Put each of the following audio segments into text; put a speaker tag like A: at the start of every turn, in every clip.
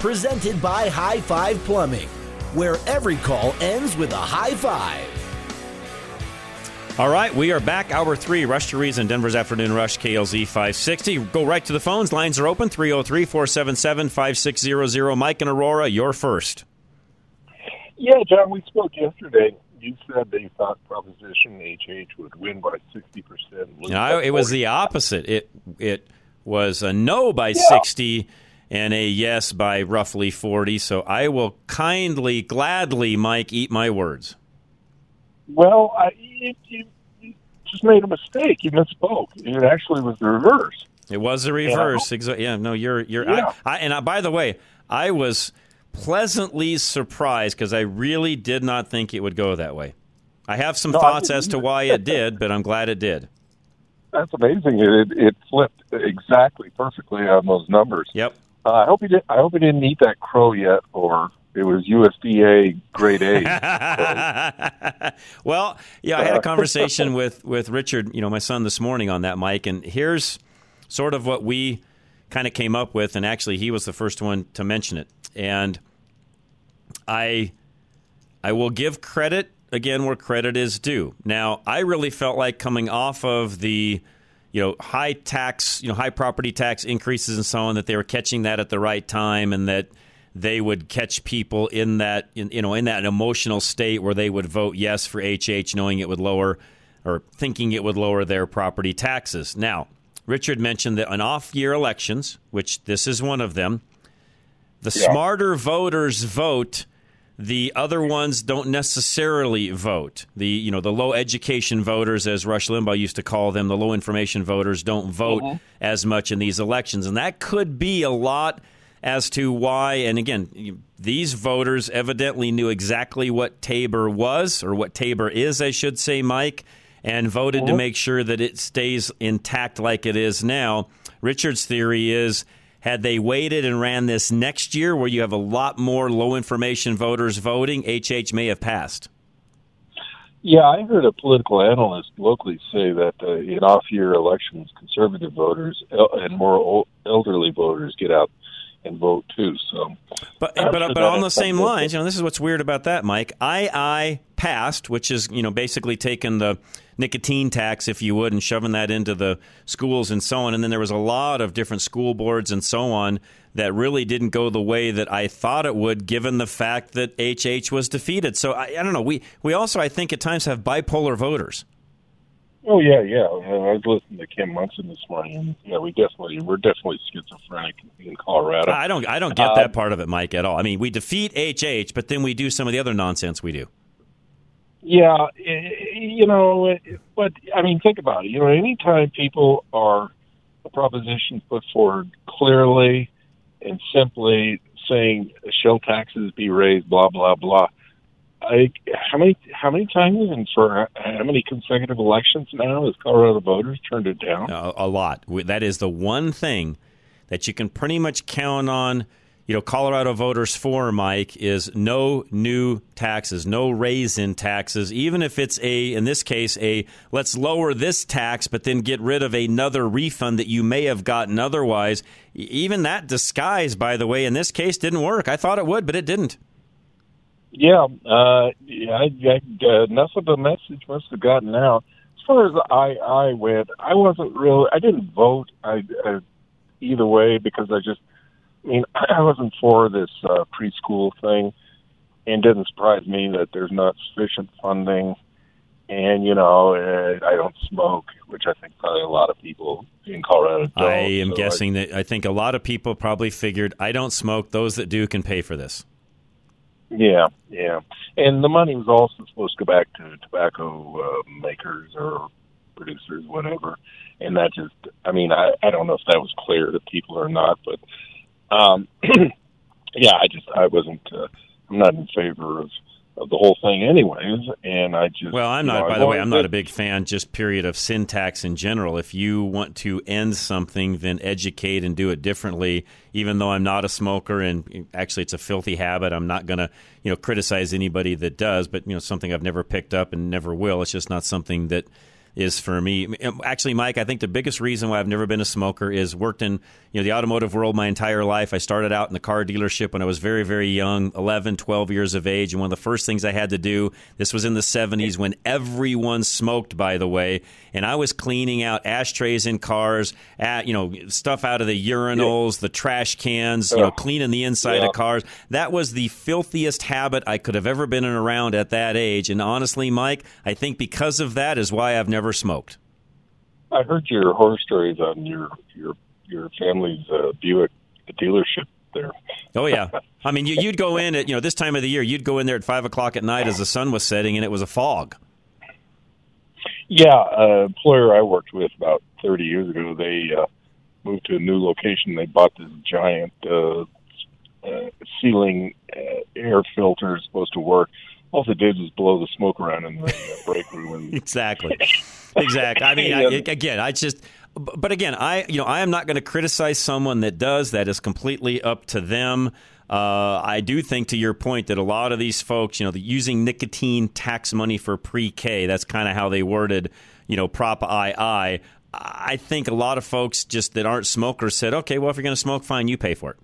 A: Presented by High Five Plumbing, where every call ends with a high five.
B: All right, we are back. Hour three, Rush to Reason, Denver's Afternoon Rush, KLZ 560. Go right to the phones. Lines are open 303 477 5600. Mike and Aurora, you're first.
C: Yeah, John, we spoke yesterday. You said they thought Proposition HH would win by 60%.
B: No, it was the opposite. It, it was a no by
C: Yeah.
B: 60 and a yes by roughly 40. So I will kindly, gladly, Mike, eat my words.
C: Well, I, you, you, just made a mistake. You misspoke. It actually was the reverse.
B: It was the reverse. Exa- yeah, no, you're you're.
C: Yeah.
B: I, I, and I, by the way, I was pleasantly surprised because I really did not think it would go that way. I have some
C: No,
B: thoughts as to why it did, but I'm glad it did.
C: That's amazing. It, it flipped exactly perfectly on those numbers.
B: Yep.
C: Uh, I hope you did. I hope you didn't eat that crow yet, or it was USDA grade A.
B: well, yeah, I had a conversation with with Richard, you know, my son this morning on that, Mike, and here's sort of what we kind of came up with, and actually, he was the first one to mention it, and I I will give credit again where credit is due. Now, I really felt like coming off of the you know high tax, you know high property tax increases and so on that they were catching that at the right time and that they would catch people in that in, you know in that emotional state where they would vote yes for HH knowing it would lower or thinking it would lower their property taxes. Now, Richard mentioned that on off-year elections, which this is one of them, the
C: Yeah.
B: smarter voters vote the other ones don't necessarily vote. The you know the low education voters as rush limbaugh used to call them the low information voters don't vote mm-hmm. as much in these elections. And that could be a lot as to why and again these voters evidently knew exactly what tabor was or what tabor is i should say mike and voted to mm-hmm. make sure that it stays intact like it is now. Richard's theory is had they waited and ran this next year, where you have a lot more low information voters voting, HH may have passed.
C: Yeah, I heard a political analyst locally say that uh, in off-year elections, conservative voters and more elderly voters get out and vote too. So,
B: But but but on the same lines, you know, this is what's weird about that, Mike. II passed, which is you know basically taking the nicotine tax, if you would, and shoving that into the schools and so on. And then there was a lot of different school boards and so on that really didn't go the way that I thought it would, given the fact that HH was defeated. So I, I don't know. We we also I think at times have bipolar voters.
C: Oh yeah, yeah. I was listening to Kim Monson this morning, yeah, we definitely we're definitely schizophrenic in Colorado.
B: I don't I don't get
C: Uh,
B: that part of it, Mike, at all. I mean, we defeat HH, but then we do some of the other nonsense we do.
C: Yeah, you know, but I mean, think about it. You know, anytime people are a proposition put forward clearly and simply saying shall taxes be raised, blah blah blah. I, how many how many times and for how many consecutive elections now has Colorado voters turned it down?
B: a, a lot. That is the one thing that you can pretty much count on. You know, Colorado voters for Mike is no new taxes, no raise in taxes, even if it's a, in this case, a let's lower this tax, but then get rid of another refund that you may have gotten otherwise. Even that disguise, by the way, in this case didn't work. I thought it would, but it didn't.
C: Yeah, uh, yeah. I, I, uh, enough of the message must have gotten out. As far as I, I went, I wasn't really. I didn't vote. I, I either way because I just. I mean, I wasn't for this uh, preschool thing, and it doesn't surprise me that there's not sufficient funding. And you know, uh, I don't smoke, which I think probably a lot of people in Colorado don't.
B: I am
C: so
B: guessing that I think a lot of people probably figured I don't smoke. Those that do can pay for this.
C: Yeah, yeah. And the money was also supposed to go back to tobacco uh, makers or producers, whatever. And that just, I mean, I, I don't know if that was clear to people or not, but um, yeah, I just, I wasn't, uh, I'm not in favor of, of the whole thing anyways. And I just,
B: Well, I'm
C: you
B: not.
C: know,
B: by the way, I'm not a big fan. Just period of sin tax in general. If you want to end something, then educate and do it differently. Even though I'm not a smoker, and actually it's a filthy habit, I'm not going to you know criticize anybody that does. But you know something I've never picked up and never will. It's just not something that is for me. Actually, Mike, I think the biggest reason why I've never been a smoker is worked in you know the automotive world my entire life. I started out in the car dealership when I was very very young, 11, 12 years of age, and one of the first things I had to do. This was in the 70s when everyone smoked, by the way, and I was cleaning out ashtrays in cars, at, you know stuff out of the urinals, the trash cans, you know, cleaning the inside
C: Yeah.
B: of cars. That was the filthiest habit I could have ever been in around at that age. And honestly, Mike, I think because of that is why I've never smoked.
C: I heard your horror stories on your, your, your family's uh, Buick dealership there.
B: Oh yeah, I mean, you, you'd go in at you know this time of the year. You'd go in there at five o'clock at night as the sun was setting, and it was a fog.
C: Yeah, uh, employer I worked with about 30 years ago, they uh, moved to a new location. They bought this giant uh, uh, ceiling uh, air filter supposed to work. All they did was blow the smoke around in the break room. And
B: Exactly, exactly. I mean, I, again, I just. But again, I you know I am not going to criticize someone that does. That is completely up to them. Uh, I do think, to your point, that a lot of these folks, you know, the, using nicotine tax money for pre-K. That's kind of how they worded, you know, Prop II. I think a lot of folks just that aren't smokers said, okay, well, if you're going to smoke, fine, you pay for it.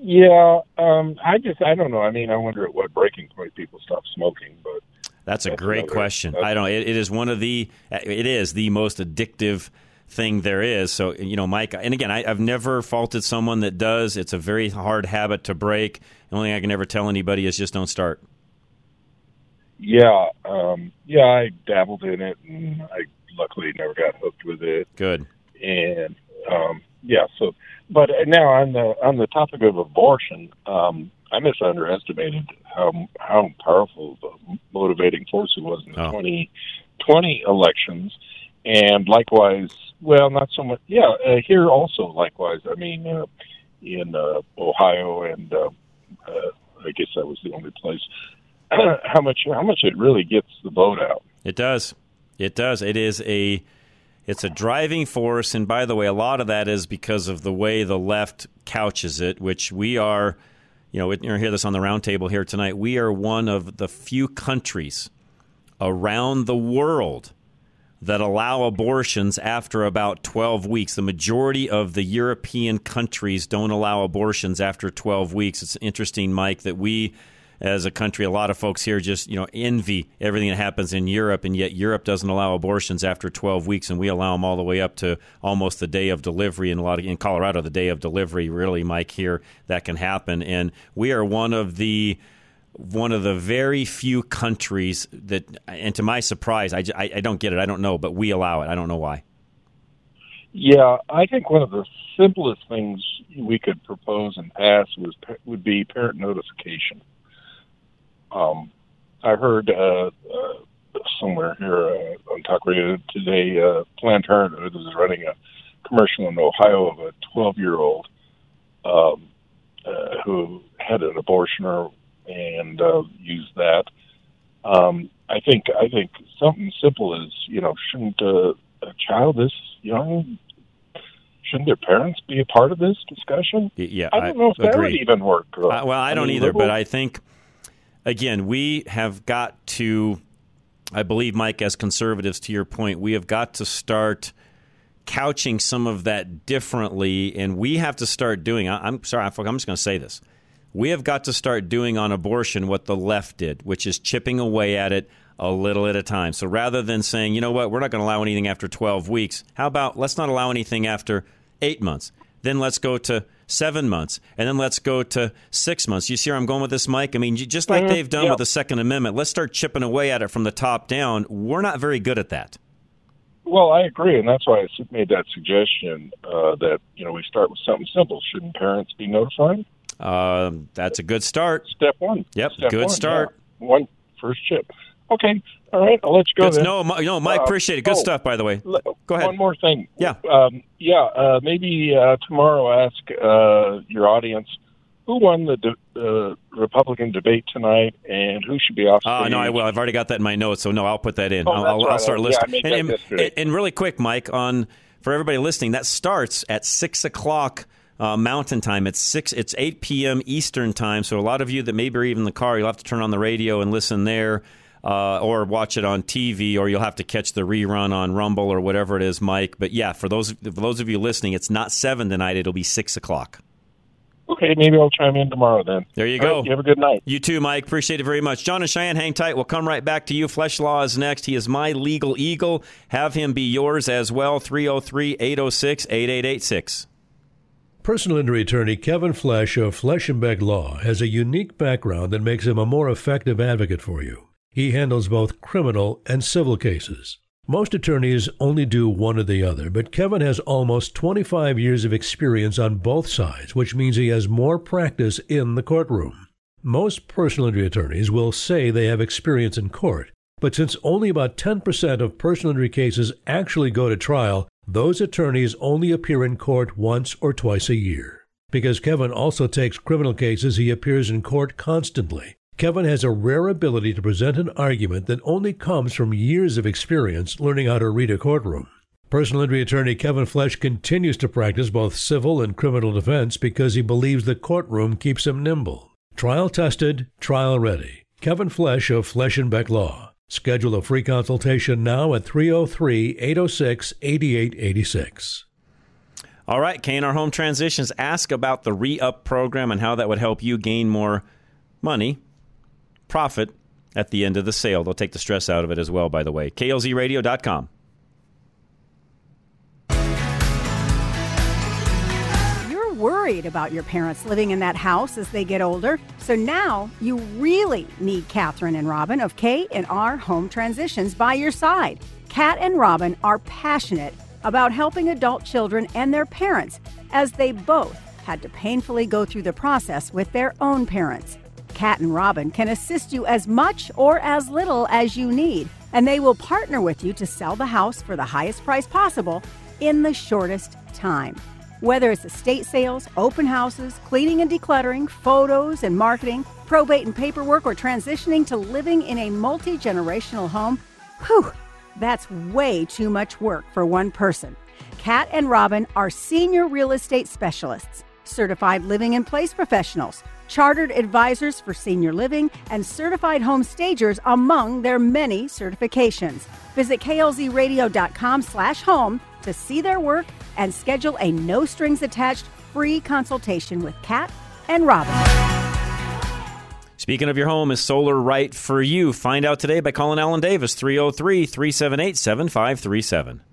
C: Yeah, um, I just I don't know. I mean, I wonder at what breaking point people stop smoking. But
B: That's a great
C: another-
B: question. I don't. It, it is one of the. It is the most addictive thing there is. So you know, Mike. And again, I, I've never faulted someone that does. It's a very hard habit to break. The only thing I can ever tell anybody is just don't start.
C: yeah, um, yeah, I dabbled in it, and I luckily never got hooked with it.
B: Good.
C: and um, yeah. So, but now on the on the topic of abortion, um, I misunderestimated how how powerful the motivating force it was in the
B: Oh.
C: twenty twenty elections, and likewise, well, not so much. Yeah, uh, here also likewise. I mean, uh, in uh, Ohio and uh, uh, I guess that was the only place. how much how much it really gets the vote out.
B: It does. It does. It is a. It's a driving force, and by the way, a lot of that is because of the way the left couches it, which we are. You know, to hear this on the roundtable here tonight. We are one of the few countries around the world that allow abortions after about 12 weeks. The majority of the European countries don't allow abortions after 12 weeks. It's interesting, Mike, that we as a country, a lot of folks here just, you know, envy everything that happens in Europe and yet Europe doesn't allow abortions after 12 weeks and we allow them all the way up to almost the day of delivery in a lot of in Colorado the day of delivery really Mike here that can happen and we are one of the one of the very few countries that, and to my surprise, I, I, I don't get it. I don't know, but we allow it. I don't know why.
C: Yeah, I think one of the simplest things we could propose and pass was would be parent notification. Um, I heard uh, uh, somewhere here uh, on Talk Radio today, uh, Planned Parenthood was running a commercial in Ohio of a 12 year old um, uh, who had an abortion or and uh, used that. Um, I think I think something simple is you know shouldn't uh, a child this young shouldn't their parents be a part of this discussion?
B: Yeah,
C: I don't know if that would even work. Uh,
B: well, I don't
C: mean,
B: either, but I think again we have got to. I believe, Mike, as conservatives, to your point, we have got to start couching some of that differently, and we have to start doing. I, I'm sorry, I'm just going to say this. We have got to start doing on abortion what the left did, which is chipping away at it a little at a time. So rather than saying, you know what, we're not going to allow anything after 12 weeks, how about let's not allow anything after eight months? Then let's go to seven months, and then let's go to six months. You see where I'm going with this, Mike? I mean, just like
C: Mhm,
B: they've done
C: yeah.
B: with the Second Amendment, let's start chipping away at it from the top down. We're not very good at that.
C: Well, I agree, and that's why I made that suggestion uh, that you know we start with something simple. Shouldn't parents be notified?
B: Um, that's a good start.
C: Step one.
B: Yep,
C: Step
B: good
C: one,
B: start.
C: yeah. One first chip. Okay, all right. I'll let you go.
B: Good- no, no, Mike,
C: Uh,
B: appreciate it. Good
C: oh,
B: stuff, by the way. Go ahead.
C: One more thing.
B: Yeah.
C: Um, yeah. Uh, maybe uh, tomorrow ask uh, your audience who won the de- uh, Republican debate tonight and who should be off. Stage.
B: no, I will. I've already got that in my notes, so no, I'll put that in.
C: Oh,
B: I'll, I'll,
C: right.
B: I'll start
C: Yeah,
B: listing.
C: made
B: and, and, and really quick, Mike, on for everybody listening, that starts at six o'clock. Uh, mountain time. It's six. It's eight p.m. Eastern time. So a lot of you that maybe are even in the car, you'll have to turn on the radio and listen there, uh, or watch it on TV, or you'll have to catch the rerun on Rumble or whatever it is, Mike. But yeah, for those for those of you listening, it's not seven tonight. It'll be six o'clock.
C: Okay, maybe I'll chime in tomorrow then.
B: There you
C: All
B: go.
C: right, you have a good night.
B: You too, Mike. Appreciate it very much. John and Cheyenne, hang tight. We'll come right back to you. Flesch Law is next. He is my legal eagle. Have him be yours as well. 303 806 8886.
D: Personal injury attorney Kevin Flesch of Fleschenbeck Law has a unique background that makes him a more effective advocate for you. He handles both criminal and civil cases. Most attorneys only do one or the other, but Kevin has almost 25 years of experience on both sides, which means he has more practice in the courtroom. Most personal injury attorneys will say they have experience in court, but since only about 10% of personal injury cases actually go to trial, those attorneys only appear in court once or twice a year. Because Kevin also takes criminal cases, he appears in court constantly. Kevin has a rare ability to present an argument that only comes from years of experience learning how to read a courtroom. Personal injury attorney Kevin Flesch continues to practice both civil and criminal defense because he believes the courtroom keeps him nimble. Trial tested, trial ready. Kevin Flesch of Flesch and Beck Law. Schedule a free consultation now at 303 806 8886.
B: All right, K&R Home Transitions. Ask about the re up program and how that would help you gain more money, profit at the end of the sale. They'll take the stress out of it as well, by the way. KLZradio.com.
E: You're worried about your parents living in that house as they get older, so now you really need Catherine and Robin of K and R Home Transitions by your side. Kat and Robin are passionate about helping adult children and their parents as they both had to painfully go through the process with their own parents. Kat and Robin can assist you as much or as little as you need, and they will partner with you to sell the house for the highest price possible in the shortest time. Whether it's estate sales, open houses, cleaning and decluttering, photos and marketing, probate and paperwork, or transitioning to living in a multi generational home, whew, that's way too much work for one person. Kat and Robin are senior real estate specialists, certified living in place professionals, chartered advisors for senior living, and certified home stagers among their many certifications. Visit klzradio.com slash home to see their work and schedule a no strings attached free consultation with Kat and Robin.
B: Speaking of your home, is solar right for you? Find out today by calling Alan Davis, 303 378 7537.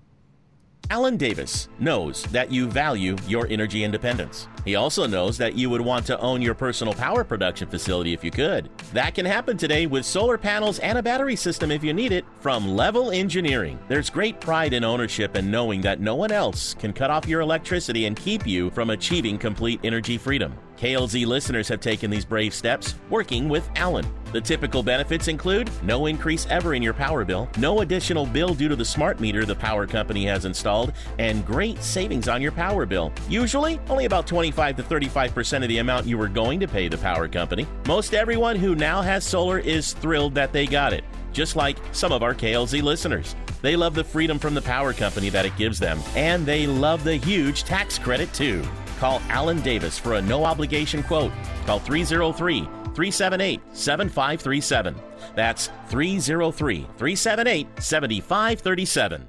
F: Alan Davis knows that you value your energy independence. He also knows that you would want to own your personal power production facility if you could. That can happen today with solar panels and a battery system if you need it from Level Engineering. There's great pride in ownership and knowing that no one else can cut off your electricity and keep you from achieving complete energy freedom. KLZ listeners have taken these brave steps working with Alan. The typical benefits include no increase ever in your power bill, no additional bill due to the smart meter the power company has installed, and great savings on your power bill. Usually, only about 25 to 35% of the amount you were going to pay the power company. Most everyone who now has solar is thrilled that they got it, just like some of our KLZ listeners. They love the freedom from the power company that it gives them, and they love the huge tax credit too. Call Alan Davis for a no obligation quote. Call 303 378 7537. That's 303 378 7537.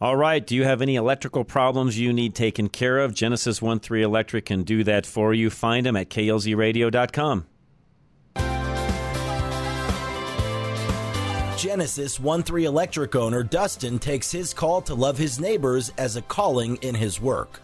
B: All right. Do you have any electrical problems you need taken care of? Genesis 1 3 Electric can do that for you. Find them at klzradio.com.
A: Genesis 1 3 Electric owner Dustin takes his call to love his neighbors as a calling in his work.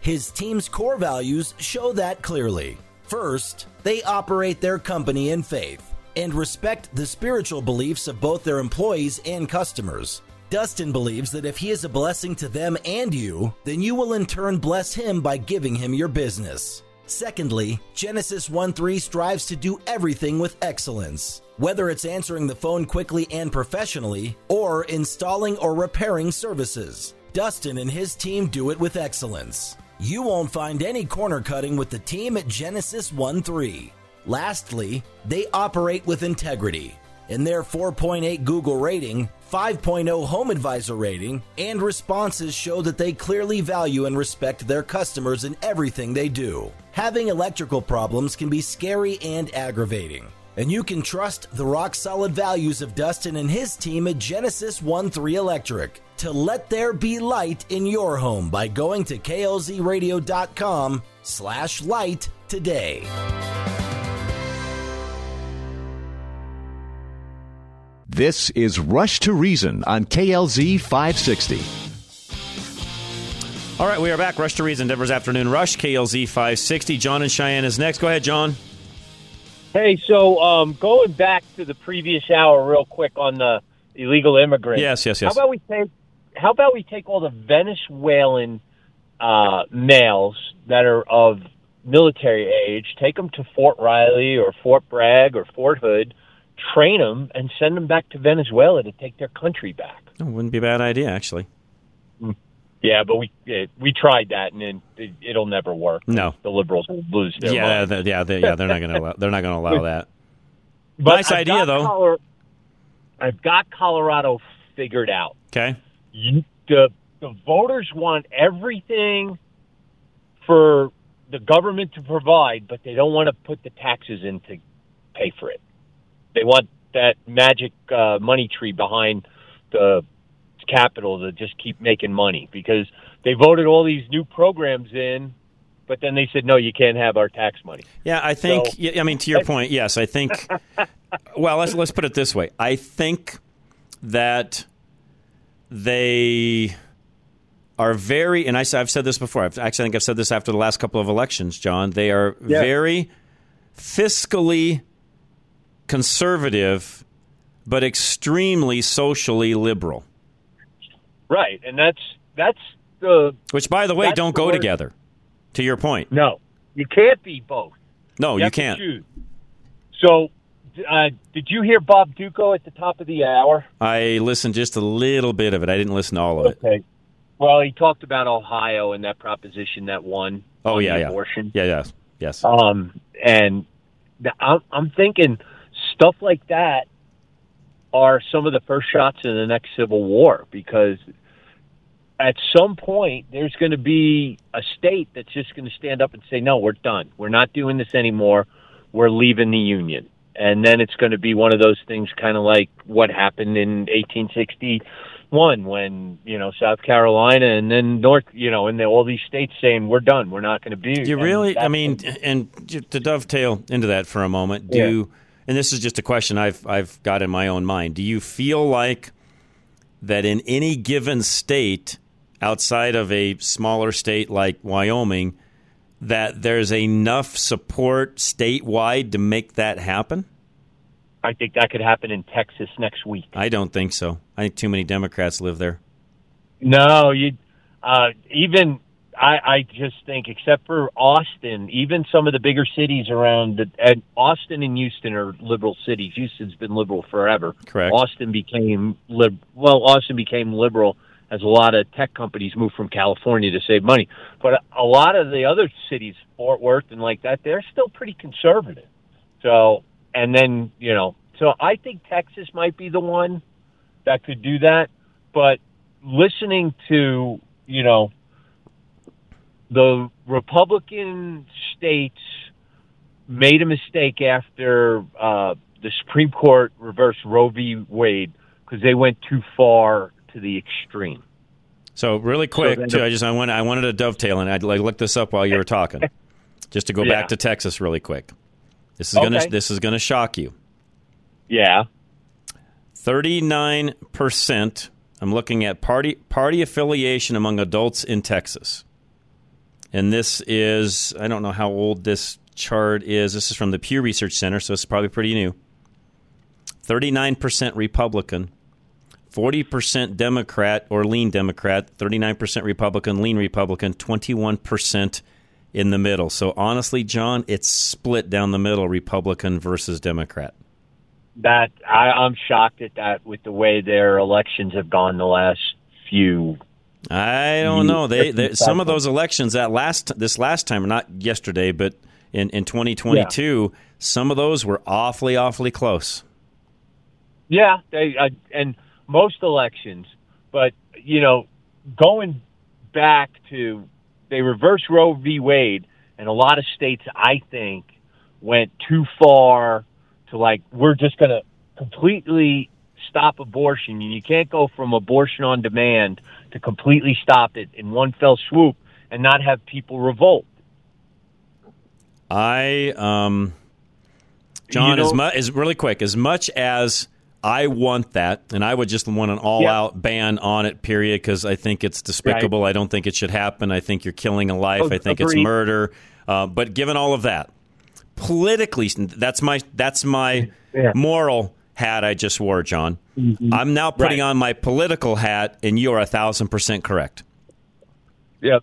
A: His team's core values show that clearly. First, they operate their company in faith and respect the spiritual beliefs of both their employees and customers. Dustin believes that if he is a blessing to them and you, then you will in turn bless him by giving him your business. Secondly, Genesis 1 3 strives to do everything with excellence. Whether it's answering the phone quickly and professionally, or installing or repairing services, Dustin and his team do it with excellence. You won't find any corner cutting with the team at Genesis 1 3. Lastly, they operate with integrity. In their 4.8 Google rating, 5.0 Home Advisor rating, and responses show that they clearly value and respect their customers in everything they do. Having electrical problems can be scary and aggravating. And you can trust the rock solid values of Dustin and his team at Genesis 1 3 Electric to let there be light in your home by going to klzradio.com slash light today.
G: This is Rush to Reason on KLZ 560.
B: All right, we are back. Rush to Reason, Denver's Afternoon Rush, KLZ 560. John and Cheyenne is next. Go ahead, John.
H: Hey, so um, going back to the previous hour, real quick on the illegal immigrants.
B: Yes, yes, yes.
H: How about we take How about we take all the Venezuelan uh, males that are of military age, take them to Fort Riley or Fort Bragg or Fort Hood, train them, and send them back to Venezuela to take their country back.
B: That wouldn't be a bad idea, actually.
H: Yeah, but we it, we tried that, and it, it, it'll never work.
B: No.
H: the liberals will lose their
B: Yeah, the, yeah, the, yeah. They're not going to allow. They're not going to allow that.
H: But
B: nice
H: I've
B: idea, though.
H: Color- I've got Colorado figured out.
B: Okay.
H: You, the the voters want everything for the government to provide, but they don't want to put the taxes in to pay for it. They want that magic uh, money tree behind the capitol to just keep making money because they voted all these new programs in, but then they said no, you can't have our tax money.
B: Yeah, I think.
H: So-
B: I mean, to your point, yes, I think. well, let's let's put it this way. I think that they are very, and I, have said this before. I've, actually, I think I've said this after the last couple of elections, John. They are
H: Yeah.
B: very fiscally conservative, but extremely socially liberal.
H: Right, and that's that's the
B: Which, by the way, don't
H: the
B: go
H: word.
B: together. To your point,
H: no, you can't be both.
B: no, you,
H: to
B: can't.
H: So, uh, did you hear Bob Duco at the top of the hour?
B: I listened just a little bit of it. I didn't listen to all of it.
H: Okay. Well, he talked about Ohio and that proposition that won.
B: Oh yeah,
H: the
B: yeah,
H: abortion.
B: yeah, yes, yes.
H: Um, and I'm, I'm thinking stuff like that are some of the first shots in the next civil war because at some point there's going to be a state that's just going to stand up and say, "No, we're done. We're not doing this anymore. We're leaving the union." And then it's going to be one of those things, kind of like what happened in 1861, when you know South Carolina and then North, you know, and the, all these states saying, "We're done. We're not going to be."
B: You really? I mean, and to dovetail into that for a moment, do
H: Yeah.
B: And this is just a question I've I've got in my own mind. Do you feel like that in any given state outside of a smaller state like Wyoming that there's enough support statewide to make that happen?
H: I think that could happen in Texas next week.
B: I don't think so. I think too many Democrats live there.
H: No, you uh, even I, I just think, except for Austin, even some of the bigger cities around, the, and Austin and Houston are liberal cities. Houston's been liberal forever.
B: Correct.
H: Austin became lib. Well, Austin became liberal as a lot of tech companies moved from California to save money. But a, a lot of the other cities, Fort Worth and like that, they're still pretty conservative. So, and then you know, so I think Texas might be the one that could do that. But listening to you know the Republican states made a mistake after uh, the Supreme Court reversed Roe v. Wade because they went too far to the extreme.
B: So really quick,
H: then
B: too, I just I wanted I wanted to dovetail, and I'd like look this up while you were talking, just to go
H: Yeah.
B: back to Texas really quick. This is gonna this is gonna shock you.
H: Yeah.
B: Thirty nine percent. I'm looking at party party affiliation among adults in Texas, and this is I don't know how old this chart is. This is from the Pew Research Center, so it's probably pretty new. 39% Republican, 40% Democrat or lean Democrat, 39% Republican, lean Republican, 21% in the middle. So honestly, John, it's split down the middle, Republican versus Democrat.
H: That I, I'm shocked at that with the way their elections have gone the last few.
B: I don't know. They, they some of those elections that last this last time, not yesterday, but in in 2022, yeah. some of those were awfully awfully close.
H: Yeah, they uh, and most elections, but you know, going back to they reversed Roe v. Wade, and a lot of states, I think, went too far to like we're just going to completely stop abortion. and You can't go from abortion on demand to completely stop it in one fell swoop and not have people revolt.
B: I um John, you know, as much as really quick, as much as I want that, and I would just want an all-out ban on it. Period, because I think it's despicable. Right. I don't think it should happen. I think you're killing a life. Oh, I think it's murder. Uh, but given all of that, politically, that's my that's my yeah. moral hat I just wore, John. Mm-hmm. I'm now putting right. on my political hat, and you are a thousand percent correct.
H: Yeah,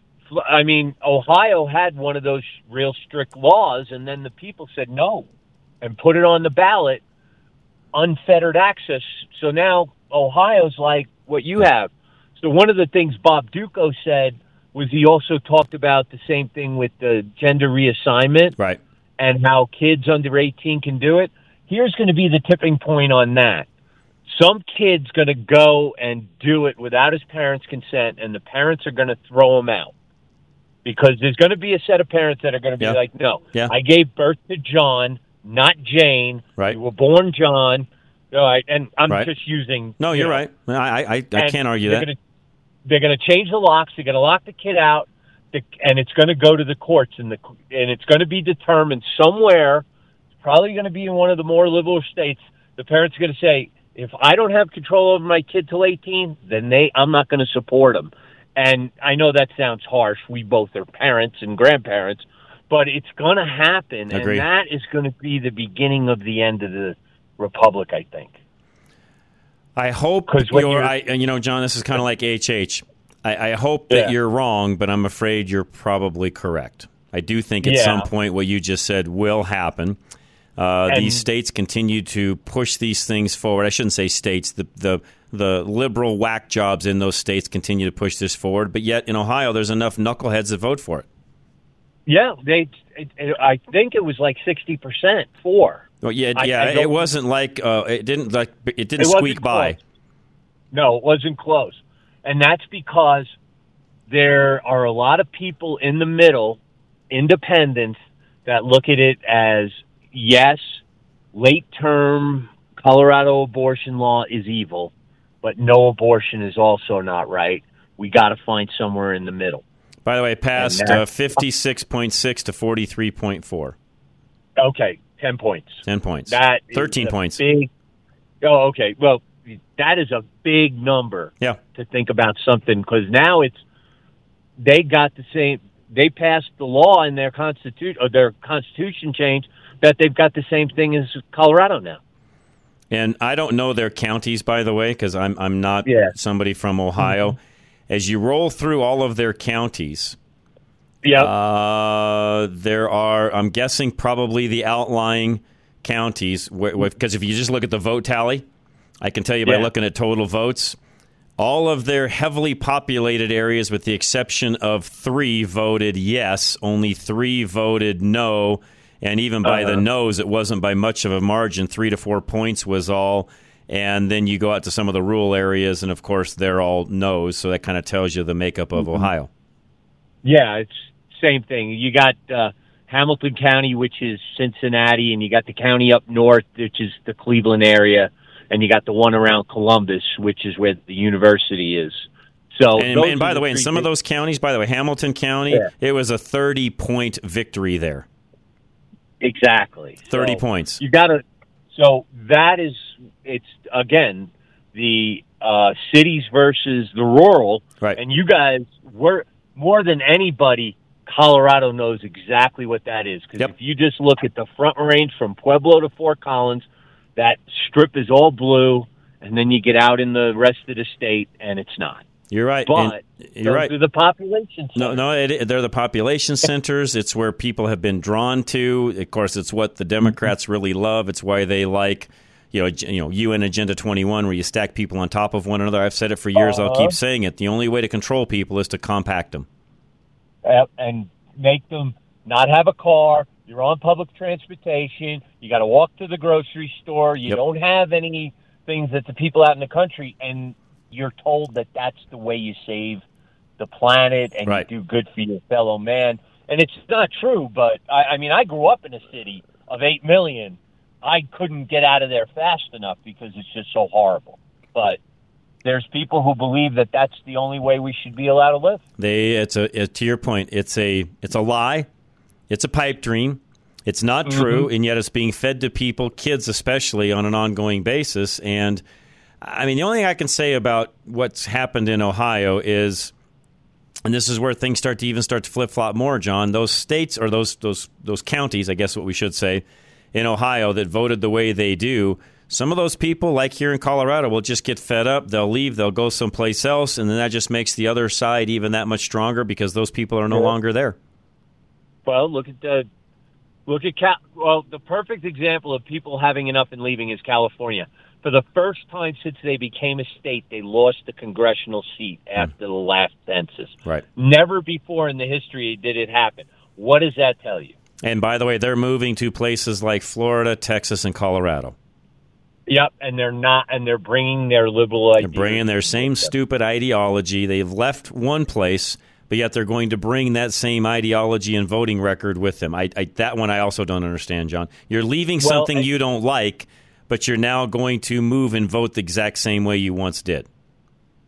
H: I mean, Ohio had one of those real strict laws, and then the people said no and put it on the ballot unfettered access. So now Ohio's like what you have. So one of the things Bob Duco said was he also talked about the same thing with the gender reassignment,
B: right?
H: And how kids under 18 can do it. Here's going to be the tipping point on that. Some kid's going to go and do it without his parents' consent, and the parents are going to throw him out because there's going to be a set of parents that are going to be yeah. like, "No,
B: yeah.
H: I gave birth to John not Jane.
B: Right.
H: You were born John. No, I, and I'm right. just using.
B: No, you're you know, right. I I, I can't argue
H: they're
B: that.
H: Gonna, they're going to change the locks. They're going to lock the kid out, and it's going to go to the courts, and the and it's going to be determined somewhere. Probably going to be in one of the more liberal states. The parents are going to say, if I don't have control over my kid till 18, then they I'm not going to support them. And I know that sounds harsh. We both are parents and grandparents, but it's going to happen,
B: Agreed.
H: and that is going to be the beginning of the end of the republic. I think.
B: I hope you're, you're, I, you know, John. This is kind of like HH. I, I hope that yeah. you're wrong, but I'm afraid you're probably correct. I do think at yeah. some point what you just said will happen. Uh, these states continue to push these things forward. I shouldn't say states. The the the liberal whack jobs in those states continue to push this forward, but yet in Ohio, there's enough knuckleheads that vote for it.
H: Yeah, they. It, it, I think it was like sixty percent for.
B: Well, yeah, yeah. I, I it wasn't like uh, it didn't like it didn't it squeak by.
H: No, it wasn't close, and that's because there are a lot of people in the middle, independents, that look at it as yes, late term Colorado abortion law is evil, but no abortion is also not right. We got to find somewhere in the middle.
B: By the way, passed uh, 56.6 to 43.4.
H: Okay, 10 points.
B: 10 points.
H: That
B: 13 points.
H: Big, oh, okay. Well, that is a big number
B: yeah.
H: to think about something because now it's they got the same they passed the law in their constitution or their constitution change that they've got the same thing as Colorado now.
B: And I don't know their counties, by the way, because I'm I'm not
H: yeah.
B: somebody from Ohio. Mm-hmm as you roll through all of their counties,
H: yeah,
B: uh, there are. I'm guessing probably the outlying counties because if you just look at the vote tally, I can tell you by
H: yeah.
B: looking at total votes, all of their heavily populated areas, with the exception of three, voted yes. Only three voted no, and even by uh-huh. the nose, it wasn't by much of a margin. Three to four points was all and then you go out to some of the rural areas, and of course they're all nose. so that kind of tells you the makeup of mm-hmm. Ohio.
H: Yeah, it's same thing. You got uh, Hamilton County, which is Cincinnati, and you got the county up north, which is the Cleveland area, and you got the one around Columbus, which is where the university is. So,
B: and, and by the, way, in some of those counties, by the way, Hamilton County, yeah. it was a thirty-point victory there.
H: Exactly,
B: thirty
H: so
B: points.
H: You got to. So that is it's again the uh, cities versus the rural,
B: right?
H: And you guys were more than anybody Colorado knows exactly what that is because if you just look at the front range from Pueblo to Fort Collins, that strip is all blue, and then you get out in the rest of the state, and it's not.
B: You're right.
H: But
B: And you're right.
H: the population.
B: No, no, it, they're the population centers. It's where people have been drawn to. Of course, it's what the Democrats really love. It's why they like, you know, you know, UN Agenda 21, where you stack people on top of one another. I've said it for years. I'll
H: Uh-huh.
B: keep saying it. The only way to control people is to compact them.
H: And make them not have a car. You're on public transportation. You got to walk to the grocery store. You
B: Yep.
H: don't have any things that the people out in the country, and you're told that that's the way you save the planet and
B: Right.
H: you do good for your fellow man. And it's not true, but I, I mean, I grew up in a city of eight million. I couldn't get out of there fast enough because it's just so horrible. But there's people who believe that that's the only way we should be allowed to live.
B: They, it's a, it, to your point, it's a, it's a lie. It's a pipe dream. It's not true, mm-hmm. and yet it's being fed to people, kids especially, on an ongoing basis. And I mean, the only thing I can say about what's happened in Ohio is, and this is where things start to even start to flip flop more, John. Those states or those those those counties, I guess what we should say, in Ohio that voted the way they do. Some of those people, like here in Colorado, will just get fed up. They'll leave. They'll go someplace else, and then that just makes the other side even that much stronger because those people are no
H: Yeah.
B: longer there.
H: Well, look at the look at Cal. Well, the perfect example of people having enough and leaving is California. For the first time since they became a state, they lost a congressional seat hmm. after the last census.
B: Right.
H: Never before in the history did it happen. What does that tell you?
B: And by the way, they're moving to places like Florida, Texas, and Colorado.
H: Yep, and they're not, and they're bringing their liberal
B: They're bringing their same stupid ideology. They've left one place, but yet they're going to bring that same ideology and voting record with them. I, I, that one I also don't understand, John. You're leaving
H: Well,
B: something you don't like, but you're now going to move and vote the exact same way you once did.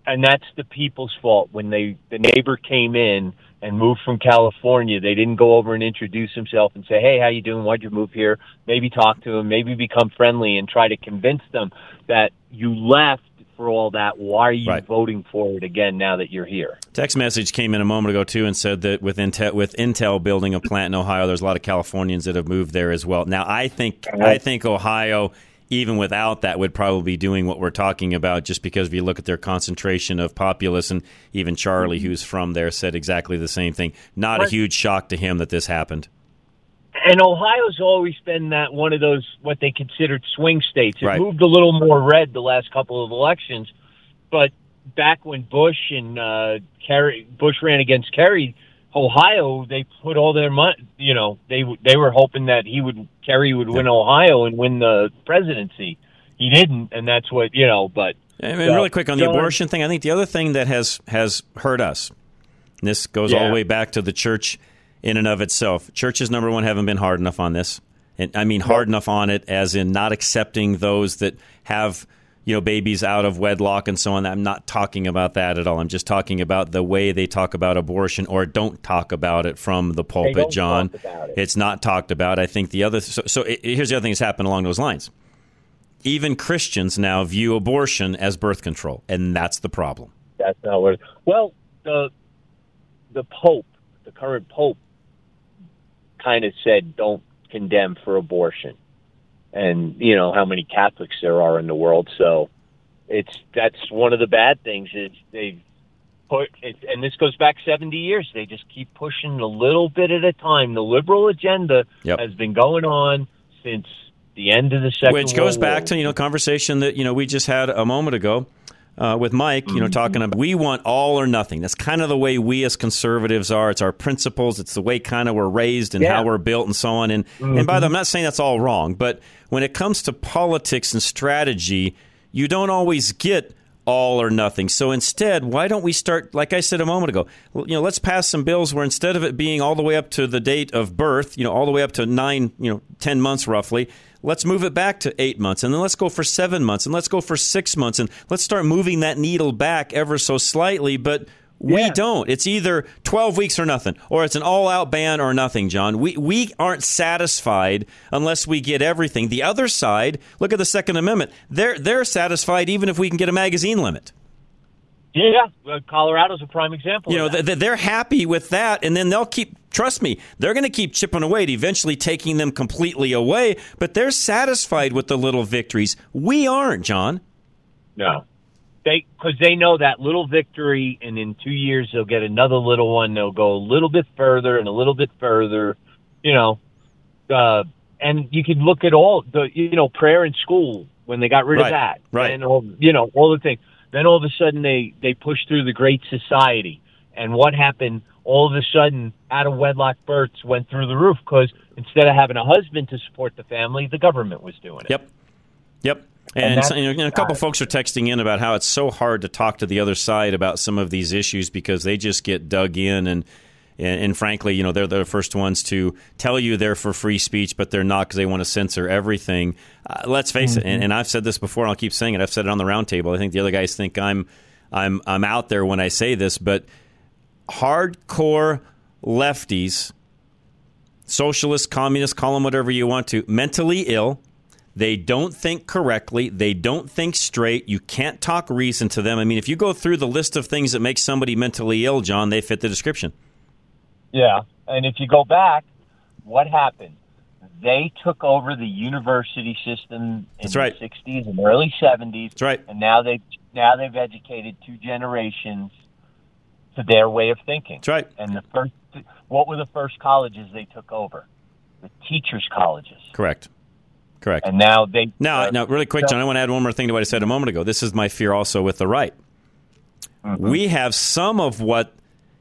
H: and that's the people's fault. When they the neighbor came in and moved from California, they didn't go over and introduce himself and say, "Hey, how you doing? Why'd you move here?" Maybe talk to him, maybe become friendly, and try to convince them that you left for all that. Why are you
B: Right.
H: voting for it again now that you're here?
B: Text message came in a moment ago too and said that with Intel, with Intel building a plant in Ohio, there's a lot of Californians that have moved there as well. Now, I think I think Ohio, even without that, would probably be doing what we're talking about, just because if you look at their concentration of populace, and even Charlie, who's from there, said exactly the same thing. Not a huge shock to him that this happened.
H: And Ohio's always been that one of those what they considered swing states. It
B: Right.
H: moved a little more red the last couple of elections, but back when Bush and uh, Kerry Bush ran against Kerry, Ohio they put all their money. You know, they they were hoping that he would Kerry would win Ohio and win the presidency. He didn't, and that's what you know. But
B: And
H: so,
B: really quick on the abortion thing, I think the other thing that has has hurt us, this goes all the way back to the church in and of itself. Churches, number one, haven't been hard enough on this, and I mean hard enough on it as in not accepting those that have you know babies out of wedlock and so on. I'm not talking about that at all. I'm just talking about the way they talk about abortion or don't talk about it from the pulpit, John.
H: it.
B: It's not talked about. I think the other so, so it, here's the other thing that's happened along those lines even Christians now view abortion as birth control, and that's the problem.
H: That's not what. Well, the the Pope, the current Pope, kind of said, "Don't condemn for abortion," and you know how many Catholics there are in the world. So it's that's one of the bad things is they put it, and this goes back seventy years. They just keep pushing a little bit at a time. The liberal agenda
B: Yep.
H: has been going on since the end of the Second
B: Which goes
H: World
B: back to you know conversation that you know we just had a moment ago uh, with Mike. You know, talking about we want all or nothing. That's kind of the way we as conservatives are. It's our principles. It's the way kind of we're raised and
I: Yeah.
B: how we're built and so on. And and by the way, I'm not saying that's all wrong, but when it comes to politics and strategy, you don't always get all or nothing. So instead, why don't we start like I said a moment ago? You know, let's pass some bills where instead of it being all the way up to the date of birth, you know, all the way up to 9, you know, 10 months roughly, let's move it back to 8 months and then let's go for 7 months and let's go for 6 months and let's start moving that needle back ever so slightly, but we don't. It's either 12 weeks or nothing, or it's an all out ban or nothing, John. We, we aren't satisfied unless we get everything. The other side, look at the Second Amendment. They're, they're satisfied even if we can get a magazine limit.
H: Yeah, uh, Colorado's a prime example.
B: You know, they're happy with that, and then they'll keep. Trust me, they're going to keep chipping away, at eventually taking them completely away. But they're satisfied with the little victories. We aren't, John.
H: No, they because they know that little victory, and in two years they'll get another little one. They'll go a little bit further and a little bit further. You know, uh, and you can look at all the you know prayer in school when they got rid
B: Right,
H: of that,
B: right.
H: And all you know all the things. Then all of a sudden they they push through the Great Society, and what happened? All of a sudden, out of wedlock births went through the roof because instead of having a husband to support the family, the government was doing it.
B: Yep. Yep.
H: And
B: And, so, you a couple folks are texting in about how it's so hard to talk to the other side about some of these issues because they just get dug in and. And, and frankly, you know, they're the first ones to tell you they're for free speech, but they're not because they want to censor everything. Uh, let's face it, and, and I've said this before, and I'll keep saying it. I've said it on the roundtable. I think the other guys think I'm, I'm, I'm out there when I say this, but hardcore lefties, socialist, communist, call them whatever you want to, mentally ill. They don't think correctly. They don't think straight. You can't talk reason to them. I mean, if you go through the list of things that make somebody mentally ill, John, they fit the description.
H: Yeah, and if you go back, what happened? They took over the university system in
B: That's right.
H: the '60s and early '70s.
B: That's right.
H: And now they've, now they've educated two generations to their way of thinking.
B: That's right.
H: And the first, what were the first colleges they took over? The teachers' colleges.
B: Correct. Correct.
H: And now they
B: Now,
H: uh,
B: now, really quick, John, I want to add one more thing to what I said a moment ago. This is my fear also with the right. We have some of what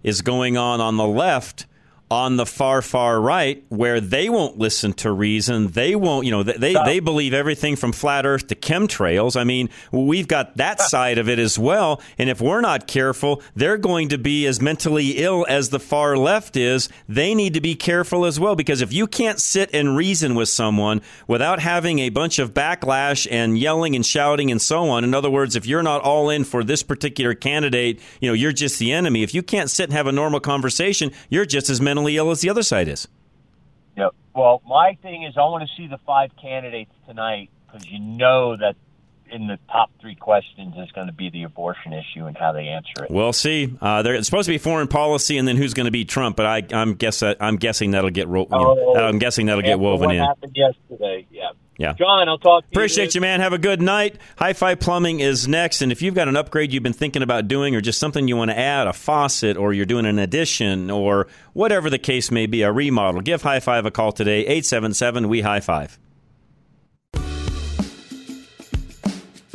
B: is going on on the left on the far far right where they won't listen to reason. They won't you know they they, they believe everything from flat earth to chemtrails. I mean we've got that side of it as well. And if we're not careful they're going to be as mentally ill as the far left is. They need to be careful as well because if you can't sit and reason with someone without having a bunch of backlash and yelling and shouting and so on in other words if you're not all in for this particular candidate you know you're just the enemy. If you can't sit and have a normal conversation you're just as mentally ill as the other side is
H: Yep. Well, my thing is, I want to see the five candidates tonight because you know that in the top three questions is going to be the abortion issue and how they answer it.
B: We'll see. Uh, there- it's supposed to be foreign policy, and then who's going to beat Trump? But I, I'm guess I'm guessing that'll get ro- you know, I'm guessing that'll get woven
H: what
B: in.
H: happened yesterday? Yeah.
B: Yeah.
H: John, I'll talk to
B: Appreciate you, man. Have a good night. High Five Plumbing is next. And if you've got an upgrade you've been thinking about doing or just something you want to add, a faucet, or you're doing an addition, or whatever the case may be, a remodel, give High Five a call today, 877 We High Five.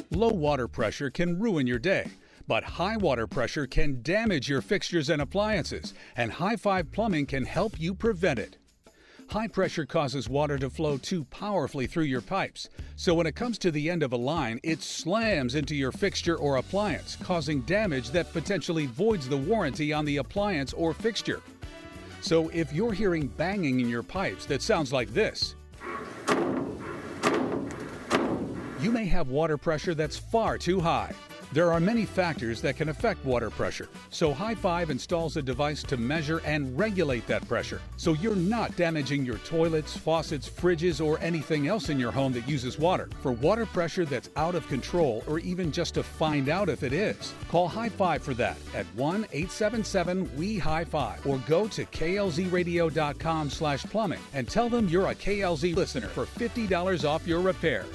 I: Low water pressure can ruin your day, but high water pressure can damage your fixtures and appliances, and High Five Plumbing can help you prevent it. High pressure causes water to flow too powerfully through your pipes, so when it comes to the end of a line, it slams into your fixture or appliance, causing damage that potentially voids the warranty on the appliance or fixture. So if you're hearing banging in your pipes that sounds like this, you may have water pressure that's far too high. There are many factors that can affect water pressure, so High Five installs a device to measure and regulate that pressure so you're not damaging your toilets, faucets, fridges, or anything else in your home that uses water. For water pressure that's out of control, or even just to find out if it is, call High Five for that at 1 877 WE High Five or go to klzradio.com slash plumbing and tell them you're a KLZ listener for $50 off your repair.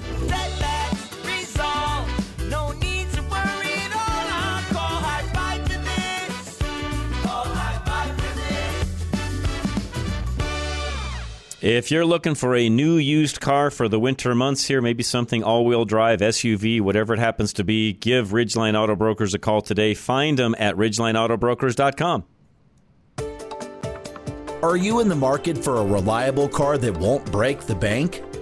B: If you're looking for a new used car for the winter months here, maybe something all wheel drive, SUV, whatever it happens to be, give Ridgeline Auto Brokers a call today. Find them at ridgelineautobrokers.com.
A: Are you in the market for a reliable car that won't break the bank?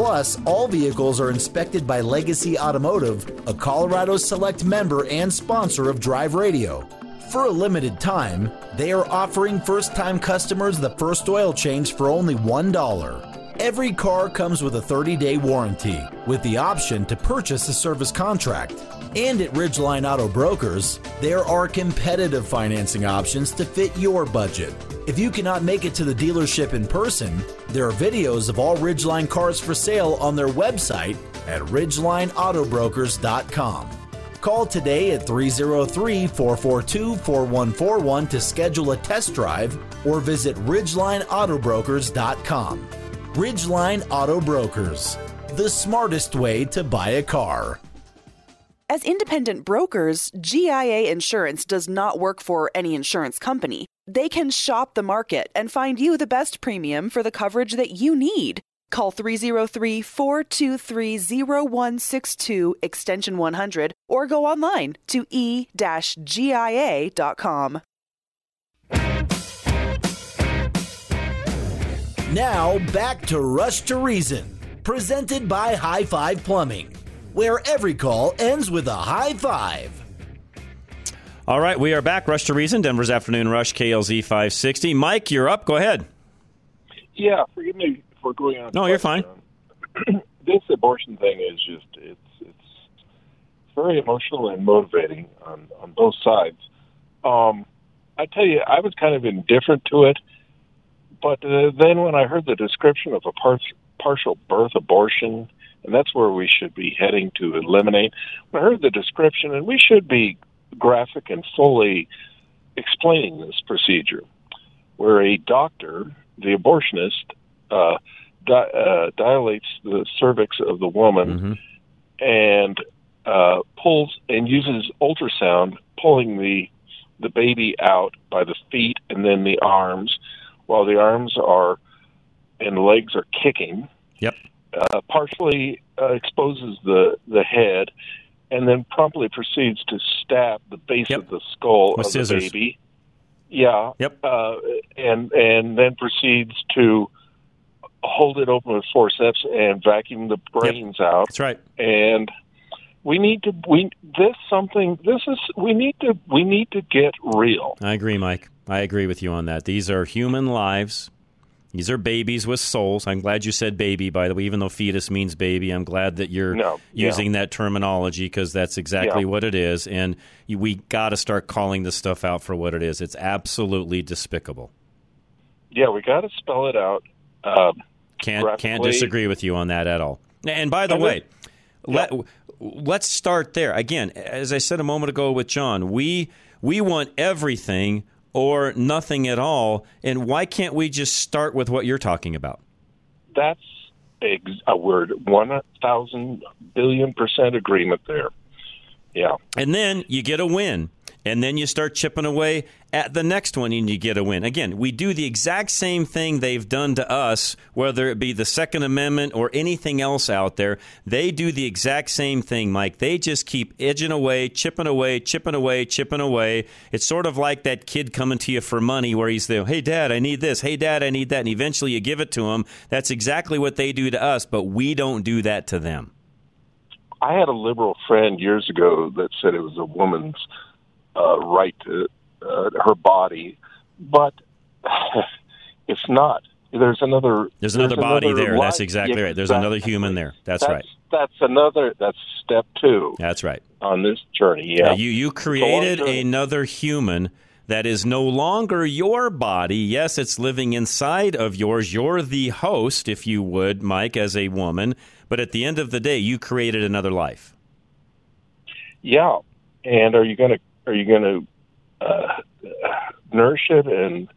A: Plus, all vehicles are inspected by Legacy Automotive, a Colorado Select member and sponsor of Drive Radio. For a limited time, they are offering first time customers the first oil change for only $1. Every car comes with a 30 day warranty with the option to purchase a service contract. And at Ridgeline Auto Brokers, there are competitive financing options to fit your budget. If you cannot make it to the dealership in person, there are videos of all Ridgeline cars for sale on their website at ridgelineautobrokers.com. Call today at 303 442 4141 to schedule a test drive or visit ridgelineautobrokers.com. Ridgeline Auto Brokers, the smartest way to buy a car.
J: As independent brokers, GIA Insurance does not work for any insurance company. They can shop the market and find you the best premium for the coverage that you need. Call 303 423 0162 extension 100 or go online to e GIA.com.
A: Now back to Rush to Reason, presented by High Five Plumbing, where every call ends with a high five.
B: All right, we are back. Rush to Reason, Denver's Afternoon Rush, KLZ 560. Mike, you're up. Go ahead.
C: Yeah, forgive me for going on.
B: No, you're fine.
C: This abortion thing is just it's it's very emotional and motivating on on both sides. Um, I tell you, I was kind of indifferent to it, but uh, then when I heard the description of a par- partial birth abortion, and that's where we should be heading to eliminate. I heard the description, and we should be graphic and fully explaining this procedure, where a doctor, the abortionist, uh, di- uh, dilates the cervix of the woman and uh, pulls and uses ultrasound, pulling the the baby out by the feet and then the arms, while the arms are and legs are kicking.
B: Yep.
C: Uh, partially uh, exposes the the head, and then promptly proceeds to stab the base of the skull
B: With
C: of
B: scissors.
C: the baby. Yeah.
B: Yep.
C: Uh, and and then proceeds to hold it open with forceps and vacuum the brains out.
B: That's right.
C: And we need to we this something this is we need to we need to get real.
B: I agree, Mike. I agree with you on that. These are human lives. These are babies with souls. I'm glad you said baby, by the way, even though fetus means baby. I'm glad that you're
C: No, yeah.
B: using that terminology because that's exactly
C: Yeah.
B: what it is. And we got to start calling this stuff out for what it is. It's absolutely despicable.
C: Yeah, we got to spell it out. Uh,
B: Can't can't disagree with you on that at all. And by the
C: Okay.
B: way, let let's start there. Again, as I said a moment ago with John, we we want everything or nothing at all. And why can't we just start with what you're talking about?
C: That's a word one thousand billion percent agreement there. Yeah.
B: And then you get a win. And then you start chipping away at the next one and you get a win. Again, we do the exact same thing they've done to us, whether it be the Second Amendment or anything else out there. They do the exact same thing, Mike. They just keep edging away, chipping away, chipping away, chipping away. It's sort of like that kid coming to you for money where he's there, hey, dad, I need this. Hey, dad, I need that. And eventually you give it to him. That's exactly what they do to us, but we don't do that to them.
C: I had a liberal friend years ago that said it was a woman's uh, right to uh, her body, but it's not. There's another.
B: There's another body there.
C: life-
B: That's exactly right. There's another human there. That's, right.
C: That's another. That's step two
B: That's right.
C: on this journey. Yeah.
B: you you created another human that is no longer your body. Yes, it's living inside of yours. You're the host, if you would, Mike, as a woman. But at the end of the day, you created another life.
C: Yeah. And are you going to are you going to uh, nourish it and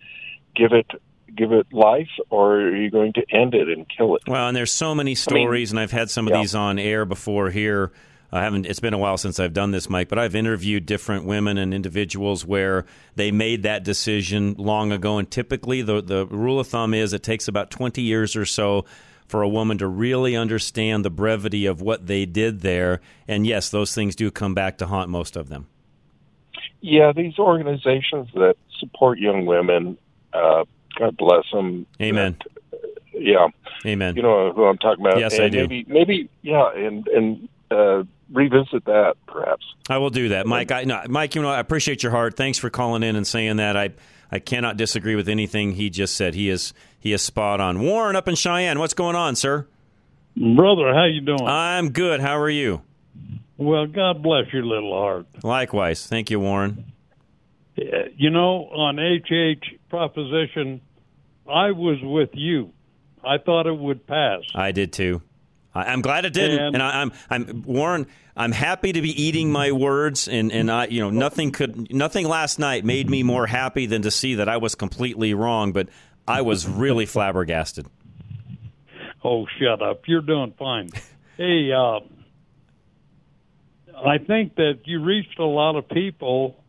C: give it give it life, or are you going to end it and kill it?
B: Well, and there's so many stories, and I've had some of these on air before here. I haven't. It's been a while since I've done this, Mike, but I've interviewed different women and individuals where they made that decision long ago. And typically, the the rule of thumb is it takes about 20 years or so for a woman to really understand the brevity of what they did there. And yes, those things do come back to haunt most of them.
C: Yeah, these organizations that support young women, uh, God bless them.
B: Amen.
C: Yeah.
B: Amen.
C: You know who I'm talking about.
B: Yes,
C: and
B: I do.
C: Maybe, maybe, yeah, and and uh, revisit that, perhaps.
B: I will do that, Mike. I, no, Mike, you know, I appreciate your heart. Thanks for calling in and saying that. I I cannot disagree with anything he just said. He is he is spot on. Warren up in Cheyenne, what's going on, sir?
K: Brother, how you doing?
B: I'm good. How are you?
K: Well, God bless your little heart.
B: Likewise. Thank you, Warren.
K: Uh, You know, on HH proposition, I was with you. I thought it would pass.
B: I did too. I'm glad it didn't. And,
K: And-
B: I, I'm I'm Warren. I'm happy to be eating my words, and and I you know nothing could nothing last night made me more happy than to see that I was completely wrong. But I was really flabbergasted.
K: Oh, shut up. You're doing fine. hey, uh, I think that you reached a lot of people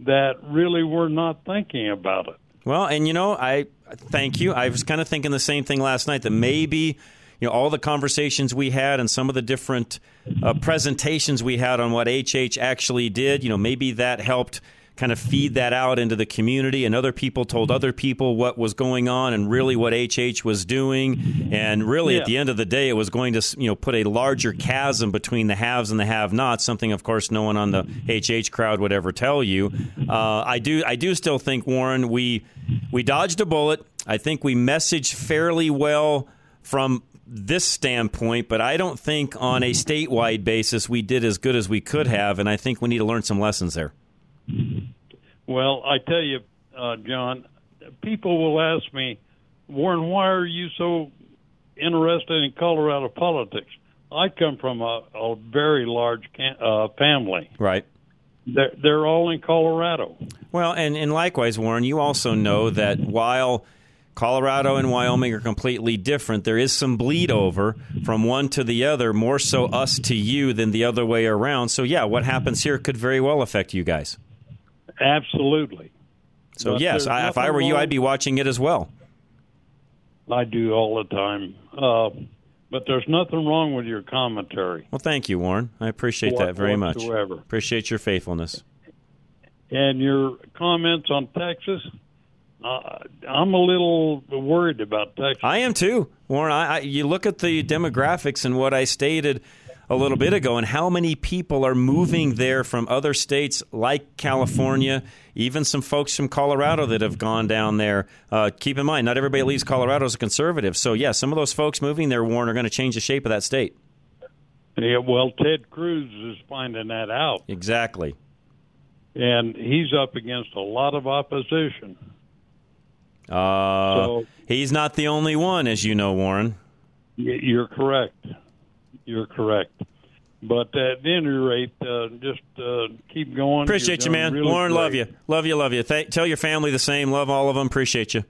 K: that really were not thinking about it.
B: Well, and you know, I thank you. I was kind of thinking the same thing last night that maybe you know all the conversations we had and some of the different uh, presentations we had on what HH actually did. You know, maybe that helped kind of feed that out into the community, and other people told other people what was going on and really what HH was doing. And really,
K: Yeah.
B: at the end of the day, it was going to you know put a larger chasm between the haves and the have-nots. Something, of course, no one on the HH crowd would ever tell you. Uh, I do, I do still think Warren, we we dodged a bullet. I think we messaged fairly well from this standpoint, but I don't think on a statewide basis we did as good as we could have, and I think we need to learn some lessons there.
K: Well, I tell you, uh, John, people will ask me, Warren, why are you so interested in Colorado politics? I come from a, a very large can, uh, family.
B: Right.
K: They're, they're all in Colorado.
B: Well, and, and likewise, Warren, you also know that while Colorado and Wyoming are completely different, there is some bleed over from one to the other, more so us to you than the other way around. So, yeah, what happens here could very well affect you guys.
K: Absolutely.
B: So,
K: But
B: yes, I, if I were you, I'd be watching it as well.
K: I do all the time. Uh, but there's nothing wrong with your commentary.
B: Well, thank you, Warren. I appreciate
K: What-
B: that very much.
K: whatsoever.
B: Appreciate your faithfulness.
K: And your comments on Texas, uh, I'm a little worried about Texas.
B: I am too, Warren. I, I, you look at the demographics and what I stated a little bit ago, and how many people are moving there from other states like California, even some folks from Colorado that have gone down there. Uh, keep in mind, not everybody that leaves Colorado is a conservative. So, yeah, some of those folks moving there, Warren, are going to change the shape of that state.
K: Yeah, well, Ted Cruz is finding that out,
B: Exactly.
K: and he's up against a lot of opposition.
B: Uh,
K: So-
B: he's not the only one, as you know, Warren.
K: You're correct. You're correct. But at any rate, uh, just uh, keep going.
B: Appreciate
K: You're
B: man.
K: really
B: Warren, love you. Love you, love you. Th- tell your family the same. Love all of them. Appreciate you.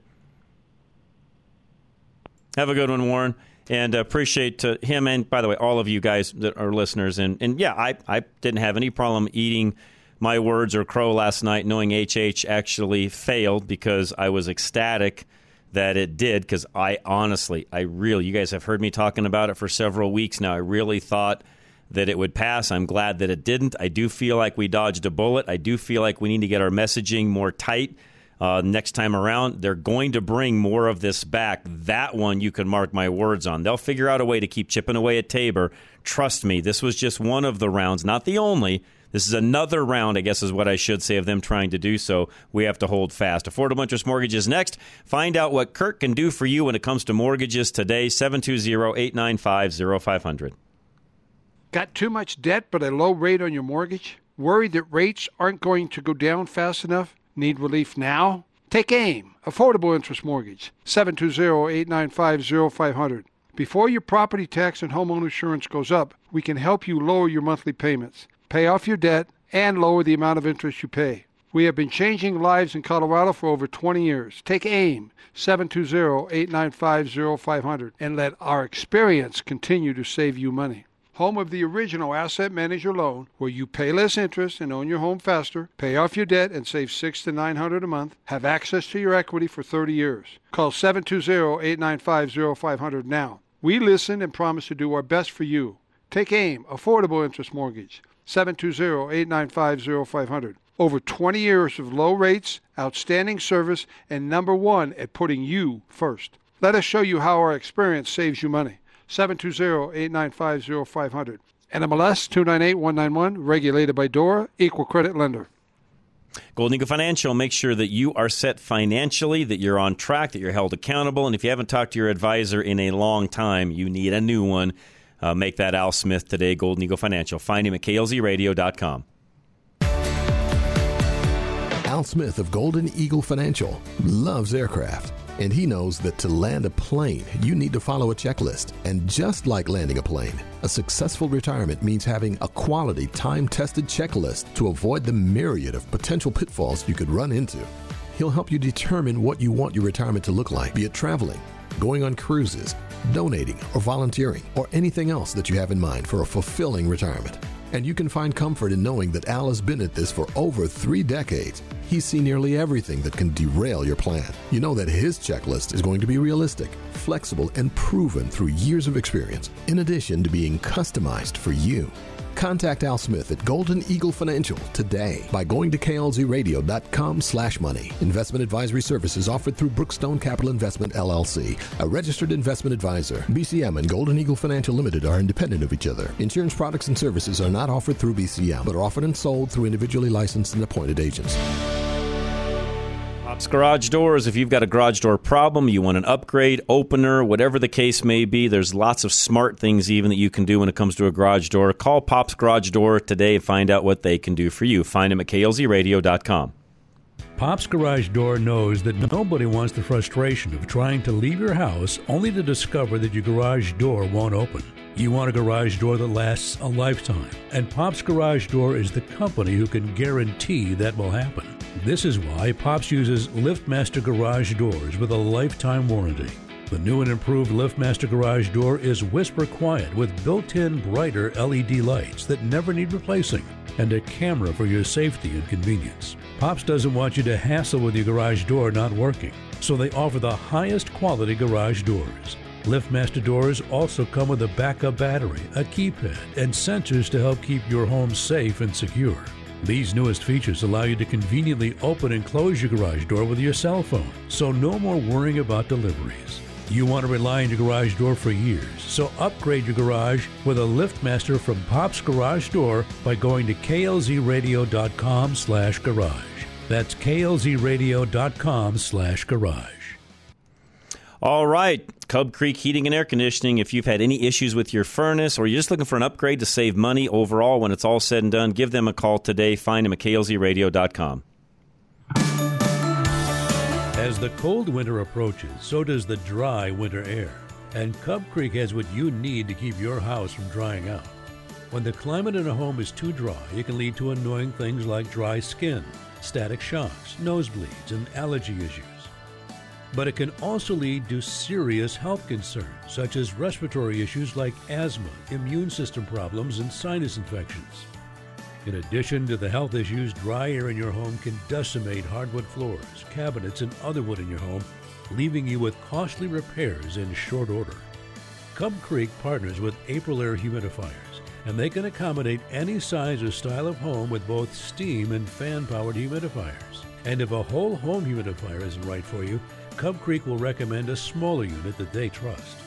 B: Have a good one, Warren. And appreciate uh, him and, by the way, all of you guys that are listeners. And, and yeah, I, I didn't have any problem eating my words or crow last night knowing HH actually failed because I was ecstatic that it did because I honestly, I really, you guys have heard me talking about it for several weeks now. I really thought that it would pass. I'm glad that it didn't. I do feel like we dodged a bullet. I do feel like we need to get our messaging more tight uh, next time around. They're going to bring more of this back. That one you can mark my words on. They'll figure out a way to keep chipping away at Tabor. Trust me, this was just one of the rounds, not the only. This is another round, I guess, is what I should say, of them trying to do so. We have to hold fast. Affordable Interest Mortgages next. Find out what Kurt can do for you when it comes to mortgages today. 720 895 0500.
L: Got too much debt but a low rate on your mortgage? Worried that rates aren't going to go down fast enough? Need relief now? Take AIM, Affordable Interest Mortgage, 720-895-0500. Before your property tax and home insurance goes up, we can help you lower your monthly payments, pay off your debt, and lower the amount of interest you pay. We have been changing lives in Colorado for over 20 years. Take AIM, 720-895-0500, and let our experience continue to save you money. Home of the original Asset Manager loan, where you pay less interest and own your home faster, pay off your debt and save six to nine hundred a month, have access to your equity for 30 years. Call 720-895-0500 now. We listen and promise to do our best for you. Take AIM, Affordable Interest Mortgage, 720-895-0500. Over 20 years of low rates, outstanding service, and number one at putting you first. Let us show you how our experience saves you money. 720-895-0500. NMLS 298191, regulated by DORA, equal credit lender.
B: Golden Eagle Financial makes sure that you are set financially, that you're on track, that you're held accountable. And if you haven't talked to your advisor in a long time, you need a new one. Uh, make that Al Smith today, Golden Eagle Financial. Find him at klzradio.com.
M: Al Smith of Golden Eagle Financial loves aircraft, and he knows that to land a plane, you need to follow a checklist. And just like landing a plane, a successful retirement means having a quality, time tested checklist to avoid the myriad of potential pitfalls you could run into. He'll help you determine what you want your retirement to look like, be it traveling, going on cruises, donating, or volunteering, or anything else that you have in mind for a fulfilling retirement. And you can find comfort in knowing that Al has been at this for over three decades. He's seen nearly everything that can derail your plan. You know that his checklist is going to be realistic, flexible, and proven through years of experience, in addition to being customized for you. Contact Al Smith at Golden Eagle Financial today by going to klzradio.com slash money. Investment advisory services offered through Brookstone Capital Investment LLC, a registered investment advisor. BCM and Golden Eagle Financial Limited are independent of each other. Insurance products and services are not offered through BCM, but are offered and sold through individually licensed and appointed agents.
B: Pops Garage Doors. If you've got a garage door problem, you want an upgrade, opener, whatever the case may be, there's lots of smart things even that you can do when it comes to a garage door. Call Pops Garage Door today and find out what they can do for you. Find them at klzradio.com.
D: Pop's Garage Door knows that nobody wants the frustration of trying to leave your house only to discover that your garage door won't open. You want a garage door that lasts a lifetime, and Pop's Garage Door is the company who can guarantee that will happen. This is why Pops uses LiftMaster Garage Doors with a lifetime warranty. The new and improved LiftMaster Garage Door is whisper quiet with built in brighter LED lights that never need replacing and a camera for your safety and convenience. Pops doesn't want you to hassle with your garage door not working, so they offer the highest quality garage doors. LiftMaster doors also come with a backup battery, a keypad, and sensors to help keep your home safe and secure. These newest features allow you to conveniently open and close your garage door with your cell phone, so no more worrying about deliveries. You want to rely on your garage door for years, so upgrade your garage with a LiftMaster from Pop's Garage Door by going to klzradio.com slash garage. That's klzradio.com slash garage.
B: All right, Cub Creek Heating and Air Conditioning. If you've had any issues with your furnace or you're just looking for an upgrade to save money overall when it's all said and done, give them a call today. Find them at klzradio.com.
D: As the cold winter approaches, so does the dry winter air. And Cub Creek has what you need to keep your house from drying out. When the climate in a home is too dry, it can lead to annoying things like dry skin, static shocks, nosebleeds, and allergy issues. But it can also lead to serious health concerns, such as respiratory issues like asthma, immune system problems, and sinus infections. In addition to the health issues, dry air in your home can decimate hardwood floors, cabinets, and other wood in your home, leaving you with costly repairs in short order. Cub Creek partners with Aprilaire Humidifiers, and they can accommodate any size or style of home with both steam and fan powered humidifiers. And if a whole home humidifier isn't right for you, Cub Creek will recommend a smaller unit that they trust.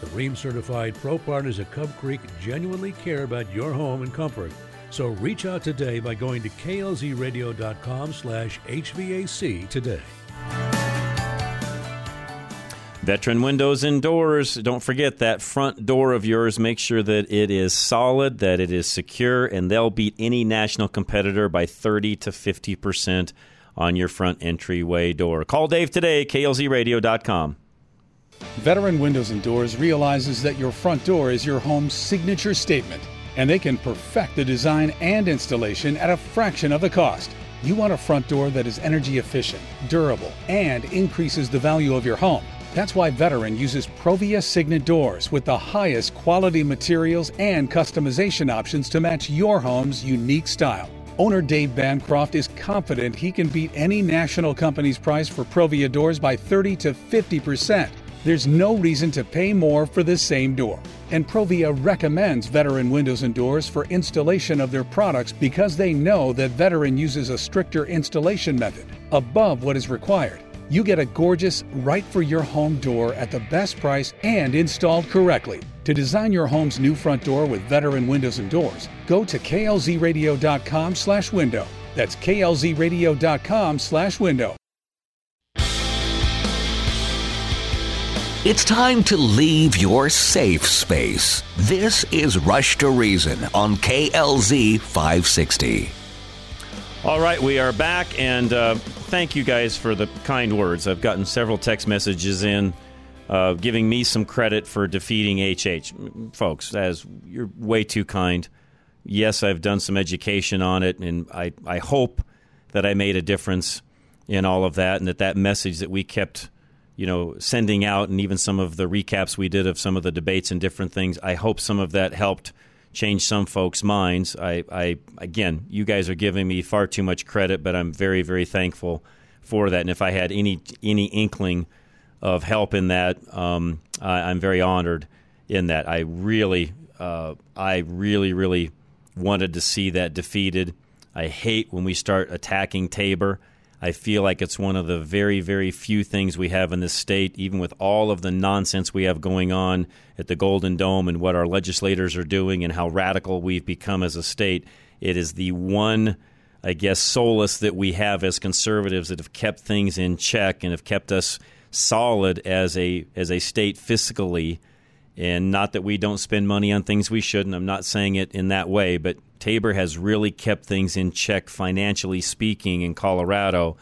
D: The Rheem certified pro partners at Cub Creek genuinely care about your home and comfort. So reach out today by going to klzradio.com slash HVAC today.
B: Veteran Windows and Doors. Don't forget that front door of yours. Make sure that it is solid, that it is secure, and they'll beat any national competitor by 30 to 50% on your front entryway door. Call Dave today, klzradio.com.
I: Veteran Windows and Doors realizes that your front door is your home's signature statement, and they can perfect the design and installation at a fraction of the cost. You want a front door that is energy efficient, durable, and increases the value of your home. That's why Veteran uses Provia Signet doors with the highest quality materials and customization options to match your home's unique style. Owner Dave Bancroft is confident he can beat any national company's price for Provia doors by 30 to 50%. There's no reason to pay more for the same door. And Provia recommends Veteran Windows and Doors for installation of their products because they know that Veteran uses a stricter installation method above what is required. You get a gorgeous, right for your home door at the best price and installed correctly. To design your home's new front door with veteran windows and doors, go to klzradio.com slash window. That's klzradio.com slash window.
N: It's time to leave your safe space. This is Rush to Reason on KLZ 560.
B: All right, we are back, and uh, thank you guys for the kind words. I've gotten several text messages in uh, giving me some credit for defeating HH. Folks, as you're way too kind. Yes, I've done some education on it, and I, I hope that I made a difference in all of that, and that that message that we kept, you know, sending out, and even some of the recaps we did of some of the debates and different things. I hope some of that helped change some folks' minds. I, I again, you guys are giving me far too much credit, but I'm very, very thankful for that. And if I had any any inkling of help in that, um, I, I'm very honored in that. I really, uh, I really, really wanted to see that defeated. I hate when we start attacking Tabor. I feel like it's one of the very, very few things we have in this state, even with all of the nonsense we have going on at the Golden Dome and what our legislators are doing and how radical we've become as a state. It is the one, I guess, solace that we have as conservatives that have kept things in check and have kept us solid as a as a state fiscally. And not that we don't spend money on things we shouldn't. I'm not saying it in that way, but Tabor has really kept things in check financially speaking in Colorado.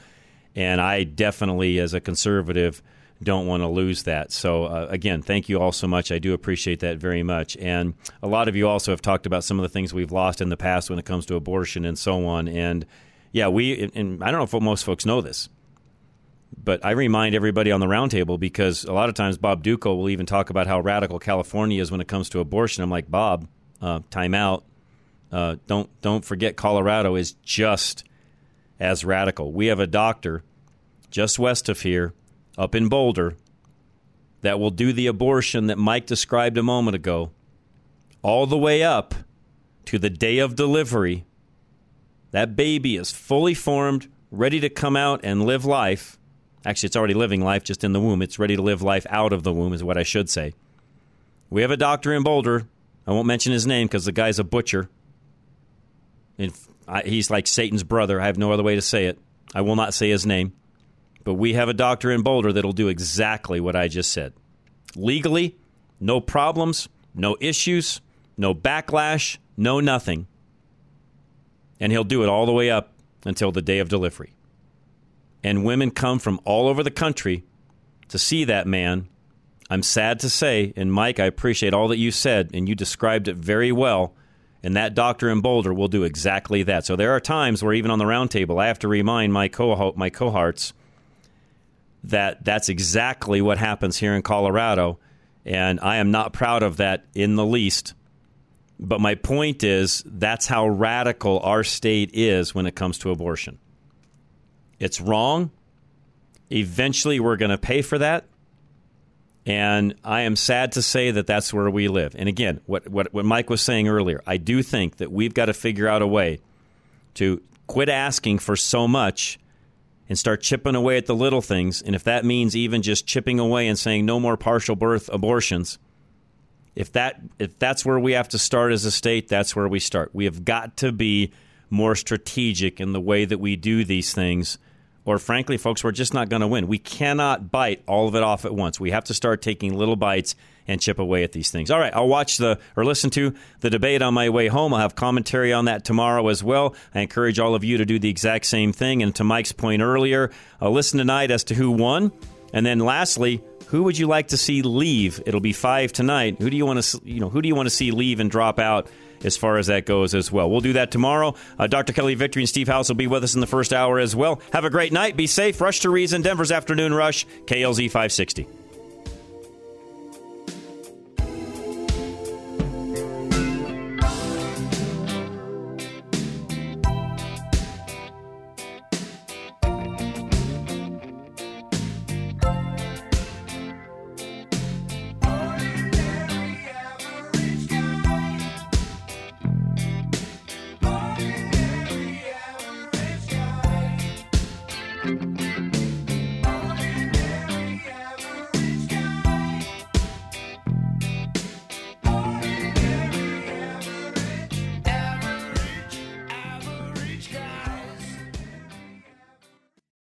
B: And I definitely, as a conservative, don't want to lose that. So, uh, again, thank you all so much. I do appreciate that very much. And a lot of you also have talked about some of the things we've lost in the past when it comes to abortion and so on. And yeah, we, and I don't know if most folks know this, but I remind everybody on the roundtable because a lot of times Bob Duco will even talk about how radical California is when it comes to abortion. I'm like, Bob, uh, time out. Uh, don't don't forget Colorado is just as radical. We have a doctor just west of here, up in Boulder, that will do the abortion that Mike described a moment ago, all the way up to the day of delivery. That baby is fully formed, ready to come out and live life. Actually, it's already living life just in the womb. It's ready to live life out of the womb, is what I should say. We have a doctor in Boulder. I won't mention his name because the guy's a butcher. I, he's like Satan's brother. I have no other way to say it. I will not say his name. But we have a doctor in Boulder that'll do exactly what I just said. Legally, no problems, no issues, no backlash, no nothing. And he'll do it all the way up until the day of delivery. And women come from all over the country to see that man. I'm sad to say, and Mike, I appreciate all that you said, and you described it very well. And that doctor in Boulder will do exactly that. So there are times where even on the roundtable, I have to remind my my cohorts that that's exactly what happens here in Colorado, and I am not proud of that in the least. But my point is that's how radical our state is when it comes to abortion. It's wrong. Eventually, we're going to pay for that. And I am sad to say that that's where we live. And again, what, what, what Mike was saying earlier, I do think that we've got to figure out a way to quit asking for so much and start chipping away at the little things. And if that means even just chipping away and saying no more partial birth abortions, if that if that's where we have to start as a state, that's where we start. We have got to be more strategic in the way that we do these things or frankly, folks, we're just not going to win. We cannot bite all of it off at once. We have to start taking little bites and chip away at these things. All right, I'll watch the or listen to the debate on my way home. I'll have commentary on that tomorrow as well. I encourage all of you to do the exact same thing. And to Mike's point earlier, I'll listen tonight as to who won. And then lastly, who would you like to see leave? It'll be five tonight. Who do you want to you know who do you want to see leave and drop out? As far as that goes as well. We'll do that tomorrow. Uh, Dr. Kelly Victory and Steve House will be with us in the first hour as well. Have a great night. Be safe. Rush to Reason, Denver's Afternoon Rush, KLZ 560.